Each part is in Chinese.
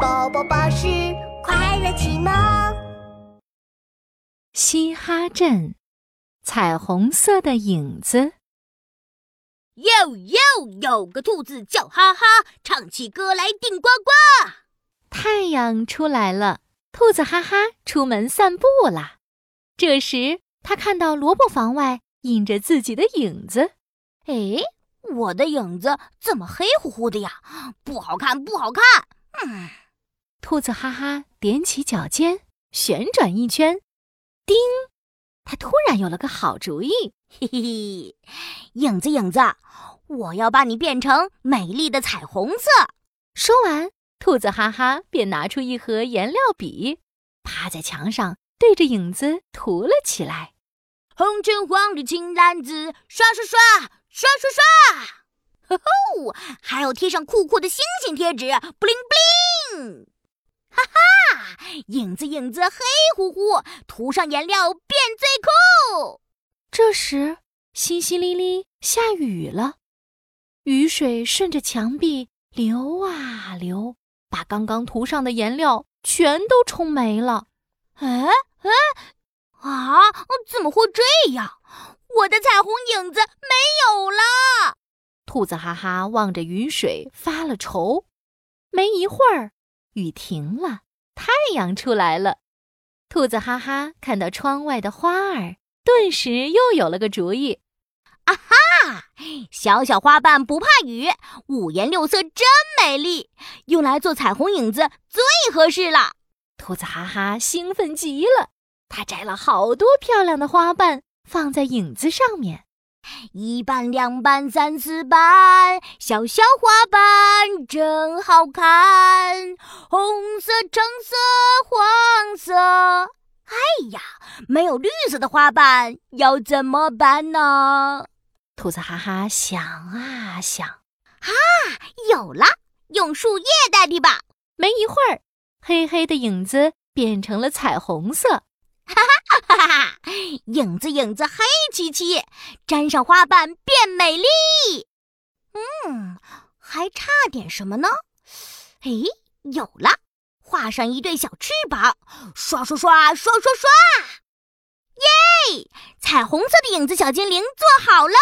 宝宝巴士快乐启蒙。嘻哈镇，彩虹色的影子。哟哟，有个兔子叫哈哈，唱起歌来顶呱呱。太阳出来了，兔子哈哈出门散步啦。这时，他看到萝卜房外映着自己的影子。哎，我的影子怎么黑乎乎的呀？不好看，不好看。嗯，兔子哈哈踮起脚尖，旋转一圈，叮！它突然有了个好主意，嘿嘿嘿，影子影子，我要把你变成美丽的彩虹色。说完，兔子哈哈便拿出一盒颜料笔，趴在墙上对着影子涂了起来。红橙黄绿青蓝紫，刷刷刷，刷刷刷。吼吼！还要贴上酷酷的星星贴纸，布灵布灵！哈哈，影子影子黑乎乎，涂上颜料变最酷。这时，淅淅沥沥下雨了，雨水顺着墙壁流啊流，把刚刚涂上的颜料全都冲没了。哎哎啊！怎么会这样？我的彩虹影子没有了。兔子哈哈望着雨水发了愁，没一会儿，雨停了，太阳出来了。兔子哈哈看到窗外的花儿，顿时又有了个主意。啊哈！小小花瓣不怕雨，五颜六色真美丽，用来做彩虹影子最合适了。兔子哈哈兴奋极了，他摘了好多漂亮的花瓣，放在影子上面。一瓣两瓣三四瓣，小小花瓣真好看。红色、橙色、黄色，哎呀，没有绿色的花瓣，要怎么办呢？兔子哈哈想啊想，啊，有了，用树叶代替吧。没一会儿，黑黑的影子变成了彩虹色。哈哈！影子影子黑漆漆，沾上花瓣变美丽。嗯，还差点什么呢？哎，有了！画上一对小翅膀，刷刷刷刷刷刷！耶！彩虹色的影子小精灵做好喽。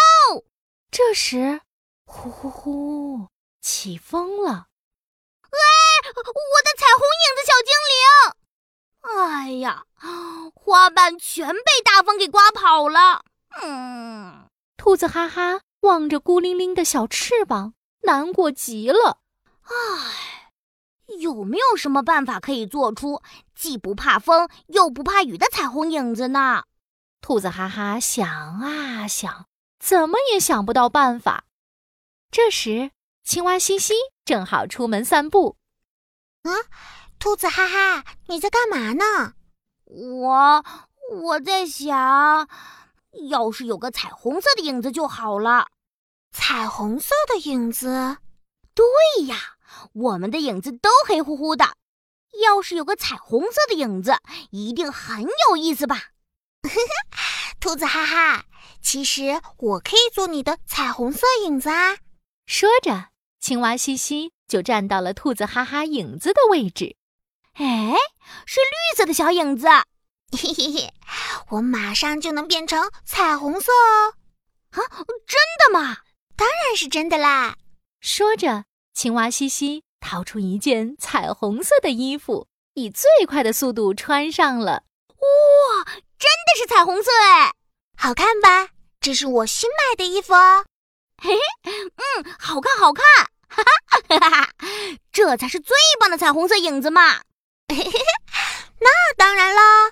这时，呼呼呼，起风了。哎，我的彩虹影子小精灵！哎呀，花瓣全被大风给刮跑了。嗯，兔子哈哈望着孤零零的小翅膀，难过极了。唉，有没有什么办法可以做出既不怕风又不怕雨的彩虹影子呢？兔子哈哈想啊想，怎么也想不到办法。这时，青蛙西西正好出门散步。啊。兔子哈哈，你在干嘛呢？我我在想，要是有个彩虹色的影子就好了。彩虹色的影子？对呀，我们的影子都黑乎乎的。要是有个彩虹色的影子，一定很有意思吧？兔子哈哈，其实我可以做你的彩虹色影子啊！说着，青蛙西西就站到了兔子哈哈影子的位置。哎，是绿色的小影子，嘿嘿嘿，我马上就能变成彩虹色哦！啊，真的吗？当然是真的啦！说着，青蛙西西掏出一件彩虹色的衣服，以最快的速度穿上了。哇，真的是彩虹色哎，好看吧？这是我新买的衣服哦。嘿嘿，嗯，好看，好看！哈哈哈哈哈，这才是最棒的彩虹色影子嘛！嘿嘿嘿，那当然啦！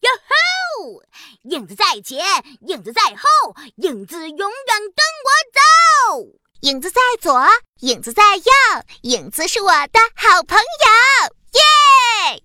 哟吼，影子在前，影子在后，影子永远跟我走。影子在左，影子在右，影子是我的好朋友，耶！